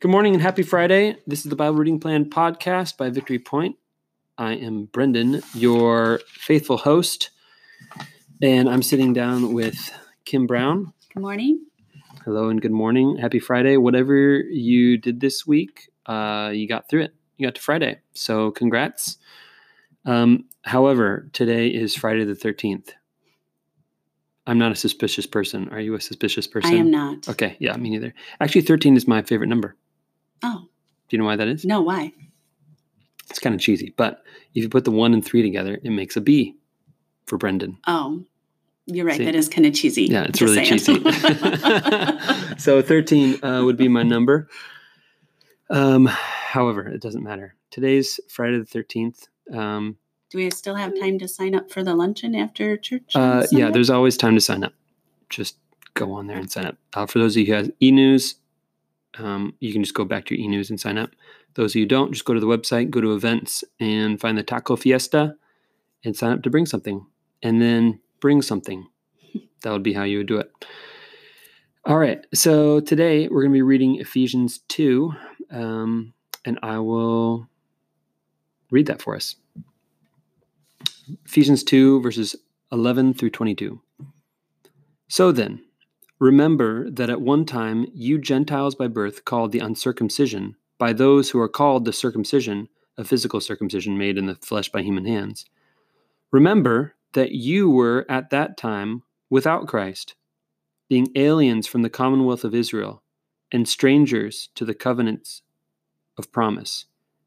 Good morning and happy Friday. This is the Bible Reading Plan podcast by Victory Point. I am Brendan, your faithful host, and I'm sitting down with Kim Brown. Good morning. Hello and good morning. Happy Friday. Whatever you did this week, uh, you got through it. You got to Friday. So congrats. Um, however, today is Friday the 13th. I'm not a suspicious person. Are you a suspicious person? I am not. Okay, yeah, me neither. Actually, 13 is my favorite number. Oh, Do you know why that is? no, why? It's kind of cheesy, but if you put the one and three together, it makes a B for Brendan. Oh, you're right. See? That is kind of cheesy. Yeah, it's really saying. cheesy. so 13 uh, would be my number. Um, however, it doesn't matter. Today's Friday the 13th. Um, Do we still have time to sign up for the luncheon after church? uh, yeah, there's always time to sign up. Just go on there and sign up. Uh, for those of you who have e-news, um, you can just go back to your e-news and sign up. Those of you who don't, just go to the website, go to events, and find the Taco Fiesta, and sign up to bring something, and then bring something. That would be how you would do it. All right. So today we're going to be reading Ephesians two, um, and I will read that for us. Ephesians two verses eleven through twenty-two. So then. Remember that at one time you Gentiles by birth called the uncircumcision, by those who are called the circumcision, a physical circumcision made in the flesh by human hands. Remember that you were at that time without Christ, being aliens from the commonwealth of Israel, and strangers to the covenants of promise,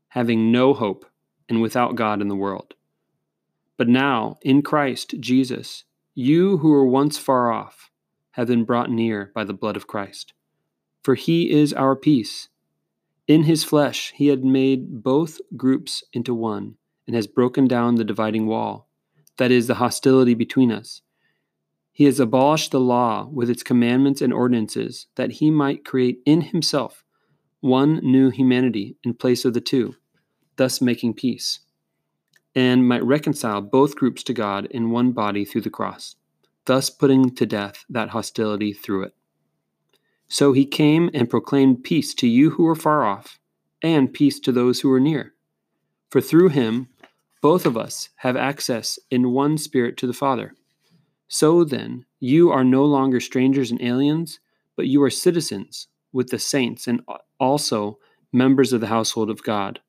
having no hope and without God in the world. But now, in Christ Jesus, you who were once far off, have been brought near by the blood of Christ. For he is our peace. In his flesh he had made both groups into one, and has broken down the dividing wall, that is, the hostility between us. He has abolished the law with its commandments and ordinances, that he might create in himself one new humanity in place of the two, thus making peace, and might reconcile both groups to God in one body through the cross thus putting to death that hostility through it. So he came and proclaimed peace to you who were far off, and peace to those who were near. For through him, both of us have access in one spirit to the Father. So then, you are no longer strangers and aliens, but you are citizens with the saints and also members of the household of God,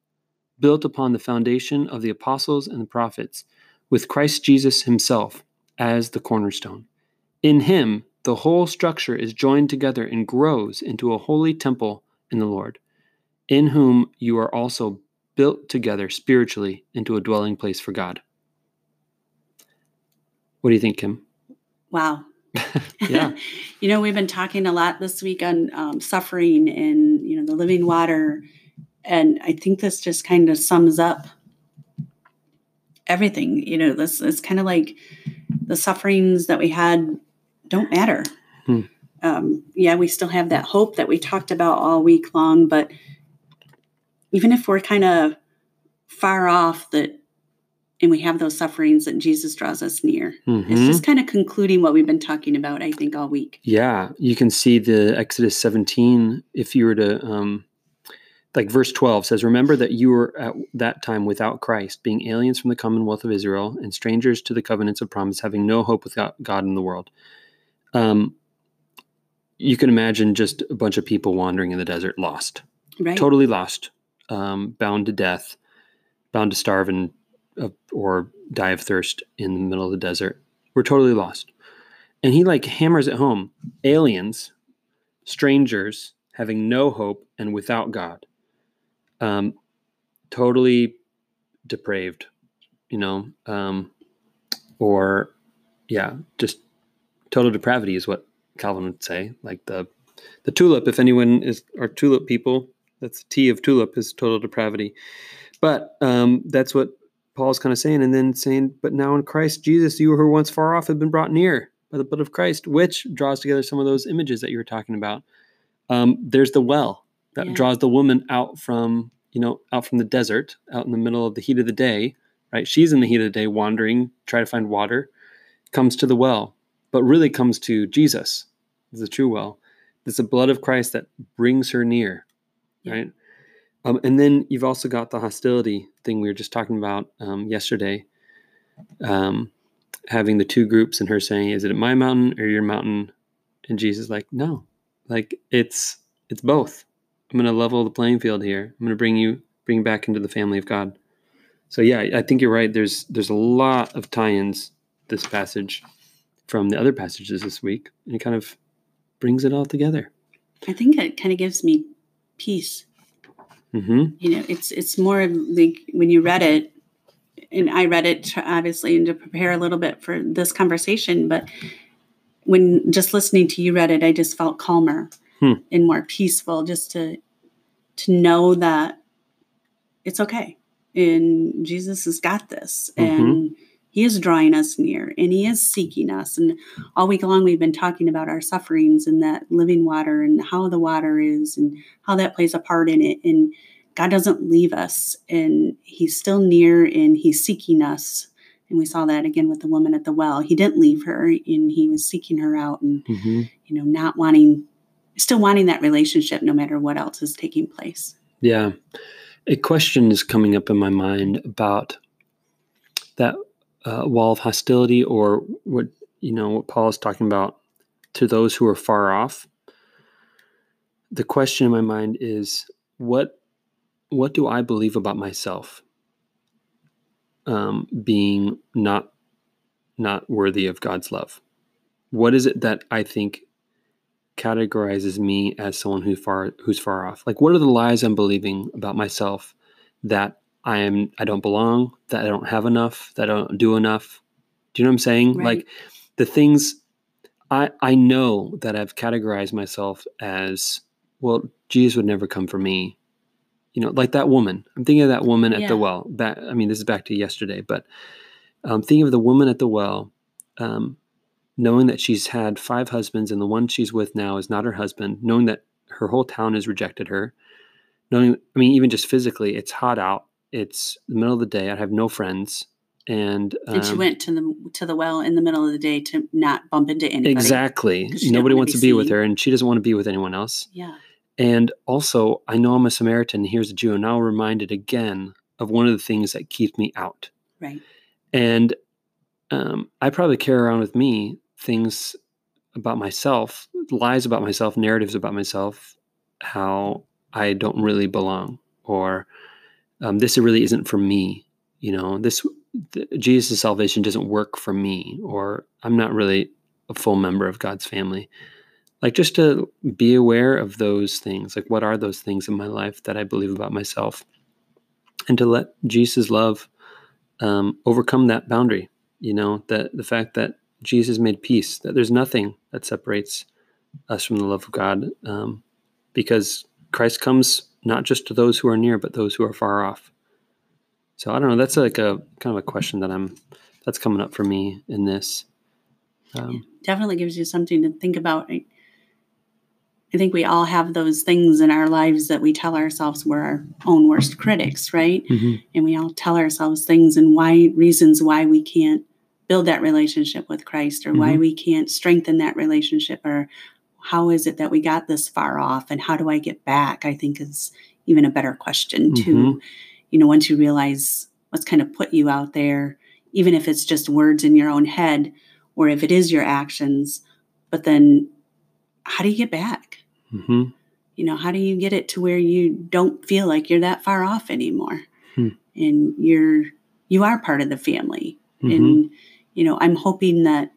built upon the foundation of the apostles and the prophets, with Christ Jesus himself as the cornerstone. In him, the whole structure is joined together and grows into a holy temple in the Lord, in whom you are also built together spiritually into a dwelling place for God. What do you think, Kim? Wow. Yeah. you know, we've been talking a lot this week on um, suffering and, you know, the living water. And I think this just kind of sums up everything. You know, this is kind of like the sufferings that we had don't matter. Hmm. Um, yeah, we still have that hope that we talked about all week long, but even if we're kind of far off that and we have those sufferings that Jesus draws us near. It's Mhm. just kind of concluding what we've been talking about, I think, all week. Yeah, you can see the Exodus 17 if you were to um like verse 12 says remember that you were at that time without Christ being aliens from the commonwealth of Israel and strangers to the covenants of promise having no hope without God in the world. Um you can imagine just a bunch of people wandering in the desert lost. Right. Totally lost. Um bound to death, bound to starve and uh, or die of thirst in the middle of the desert. We're totally lost. And he like hammers it home. Aliens, strangers, having no hope and without God. Um, totally depraved, you know, um, or yeah, just total depravity is what Calvin would say. Like the the tulip, if anyone is are tulip people That's the T of tulip is total depravity. But um, that's what Paul's kind of saying, and then saying, "But now in Christ Jesus, you who were once far off have been brought near by the blood of Christ," which draws together some of those images that you were talking about. Um, there's the well that Yeah. draws the woman out from you know out from the desert, out in the middle of the heat of the day. Right, she's in the heat of the day, wandering, try to find water. Comes to the well, but really comes to Jesus, the true well. It's the blood of Christ that brings her near, Yeah. right? Um, and then you've also got the hostility thing we were just talking about um, yesterday. Um, having the two groups and her saying, "Is it my mountain or your mountain?" And Jesus like, "No, like it's it's both. I'm going to level the playing field here. I'm going to bring you bring you back into the family of God." So yeah, I think you're right. There's there's a lot of tie-ins this passage from the other passages this week, and it kind of brings it all together. I think it kind of gives me peace. hmm You know, it's it's more of like when you read it, and I read it to, obviously and to prepare a little bit for this conversation, but when just listening to you read it, I just felt calmer Hmm. and more peaceful just to to know that it's okay. And Jesus has got this. And he is drawing us near and he is seeking us. And all week long we've been talking about our sufferings and that living water and how the water is and how that plays a part in it. And God doesn't leave us and he's still near and he's seeking us. And we saw that again with the woman at the well. He didn't leave her and he was seeking her out and, hmm you know, not wanting, still wanting that relationship no matter what else is taking place. Yeah. A question is coming up in my mind about that uh, wall of hostility, or what you know, what Paul is talking about to those who are far off. The question in my mind is what what do I believe about myself? Um, being not not worthy of God's love. What is it that I think categorizes me as someone who far who's far off? Like what are the lies I'm believing about myself that I am I don't belong, that I don't have enough, that I don't do enough? Do you know what I'm saying? Right. Like the things I I know that I've categorized myself as well, Jesus would never come for me. You know, like that woman. I'm thinking of that woman at Yeah. the well. Back, I mean, this is back to yesterday, but I'm um, thinking of the woman at the well, um, knowing that she's had five husbands and the one she's with now is not her husband, knowing that her whole town has rejected her, knowing, I mean, even just physically, it's hot out, it's the middle of the day, I have no friends, and um, And she went to the to the well in the middle of the day to not bump into anybody. Exactly. Nobody wants to be with her, and she doesn't want to be with anyone else. Yeah. And also, I know I'm a Samaritan. Here's a Jew, and now I'm reminded again of one of the things that keeps me out. Right. And um, I probably carry around with me things about myself, lies about myself, narratives about myself, how I don't really belong, or um, this really isn't for me. You know, this th- Jesus' salvation doesn't work for me, or I'm not really a full member of God's family. Like just to be aware of those things. Like, what are those things in my life that I believe about myself? And to let Jesus' love um, overcome that boundary. You know, that the fact that Jesus made peace, that there's nothing that separates us from the love of God, um, because Christ comes not just to those who are near, but those who are far off. So I don't know. That's like a kind of a question that I'm that's coming up for me in this. Um, Definitely gives you something to think about. I, I think we all have those things in our lives that we tell ourselves we're our own worst critics, right? mhm. And we all tell ourselves things and why reasons why we can't build that relationship with Christ or why Mhm. we can't strengthen that relationship or how is it that we got this far off and how do I get back? I think is even a better question too. Mhm. You know, once you realize what's kind of put you out there, even if it's just words in your own head or if it is your actions, but then how do you get back? Mhm. You know, how do you get it to where you don't feel like you're that far off anymore? Hmm. And you're you are part of the family. Mhm. And you know, I'm hoping that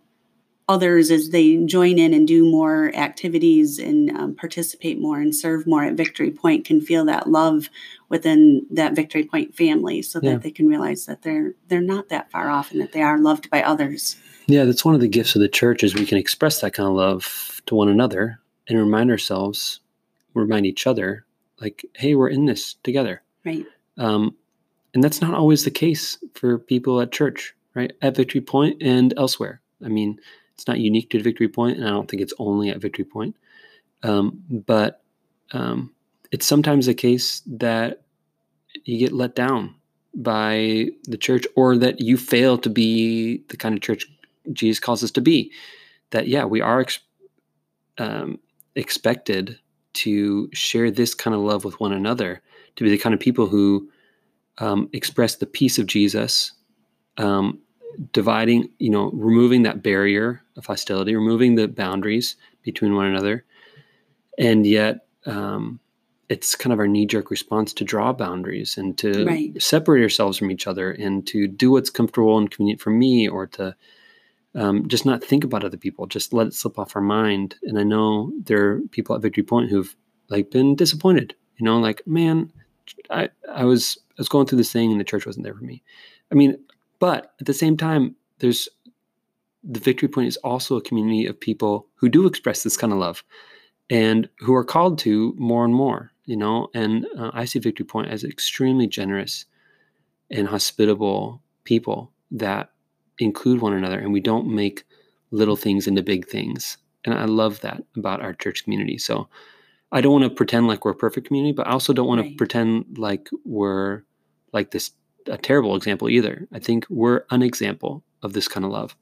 others as they join in and do more activities and um, participate more and serve more at Victory Point can feel that love within that Victory Point family so Yeah. that they can realize that they're they're not that far off and that they are loved by others. Yeah, that's one of the gifts of the church is we can express that kind of love to one another and remind ourselves, remind each other like, hey, we're in this together. Right. Um, and that's not always the case for people at church, right? At Victory Point and elsewhere. I mean, it's not unique to Victory Point, and I don't think it's only at Victory Point. Um, but um, it's sometimes the case that you get let down by the church or that you fail to be the kind of church Jesus calls us to be. That, yeah, we are ex- um, expected to share this kind of love with one another, to be the kind of people who um, express the peace of Jesus, um, dividing, you know, removing that barrier of hostility, removing the boundaries between one another. And yet, um, it's kind of our knee jerk response to draw boundaries and to Right. separate ourselves from each other and to do what's comfortable and convenient for me or to um, just not think about other people, just let it slip off our mind. And I know there are people at Victory Point who've like been disappointed, you know, like, man, I, I was I was going through this thing and the church wasn't there for me. I mean, but at the same time, there's the Victory Point is also a community of people who do express this kind of love and who are called to more and more, you know. And uh, I see Victory Point as extremely generous and hospitable people that include one another and we don't make little things into big things. And I love that about our church community. So I don't want to pretend like we're a perfect community, but I also don't want to pretend like we're like this a terrible example either. I think we're an example of this kind of love.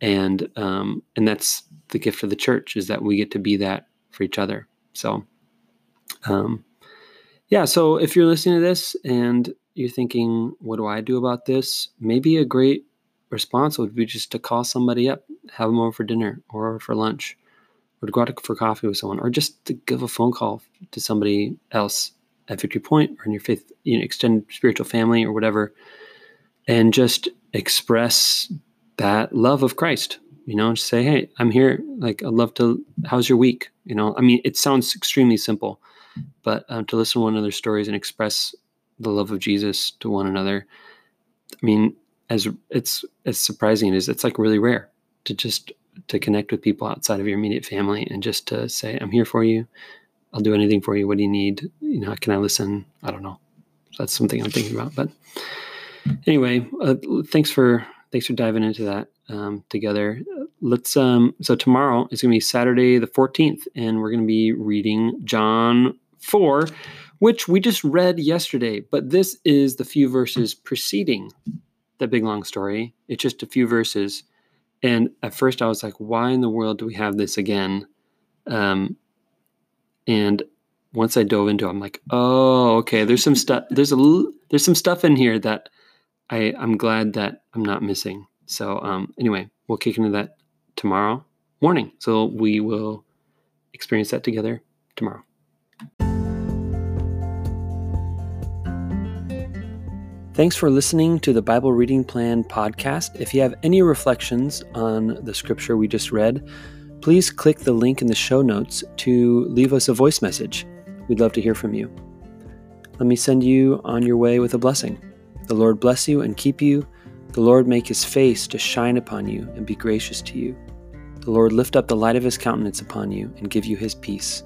And um, and that's the gift of the church is that we get to be that for each other. So um, yeah, so if you're listening to this and you're thinking, what do I do about this? Maybe a great response would be just to call somebody up, have them over for dinner or for lunch, or to go out for coffee with someone, or just to give a phone call to somebody else at Victory Point or in your faith, you know, extended spiritual family or whatever, and just express that love of Christ. You know, just say, "Hey, I'm here. Like, I'd love to. How's your week?" You know, I mean, it sounds extremely simple, but um, to listen to one another's stories and express the love of Jesus to one another, I mean, as it's as surprising as it's like really rare to just to connect with people outside of your immediate family and just to say, "I'm here for you. I'll do anything for you. What do you need? You know, can I listen? I don't know." That's something I'm thinking about. But anyway, uh, thanks for thanks for diving into that um, together. Let's um, so tomorrow is going to be Saturday the 14th, and we're going to be reading John 4, which we just read yesterday. But this is the few verses preceding that big long story. It's just a few verses, and at first I was like, "Why in the world do we have this again?" Um, and once I dove into, it, I'm like, "Oh, okay. There's some stuff. There's a there's some stuff in here that." I, I'm glad that I'm not missing. So um, anyway, we'll kick into that tomorrow morning. So we will experience that together tomorrow. Thanks for listening to the Bible Reading Plan podcast. If you have any reflections on the scripture we just read, please click the link in the show notes to leave us a voice message. We'd love to hear from you. Let me send you on your way with a blessing. The Lord bless you and keep you. The Lord make his face to shine upon you and be gracious to you. The Lord lift up the light of his countenance upon you and give you his peace.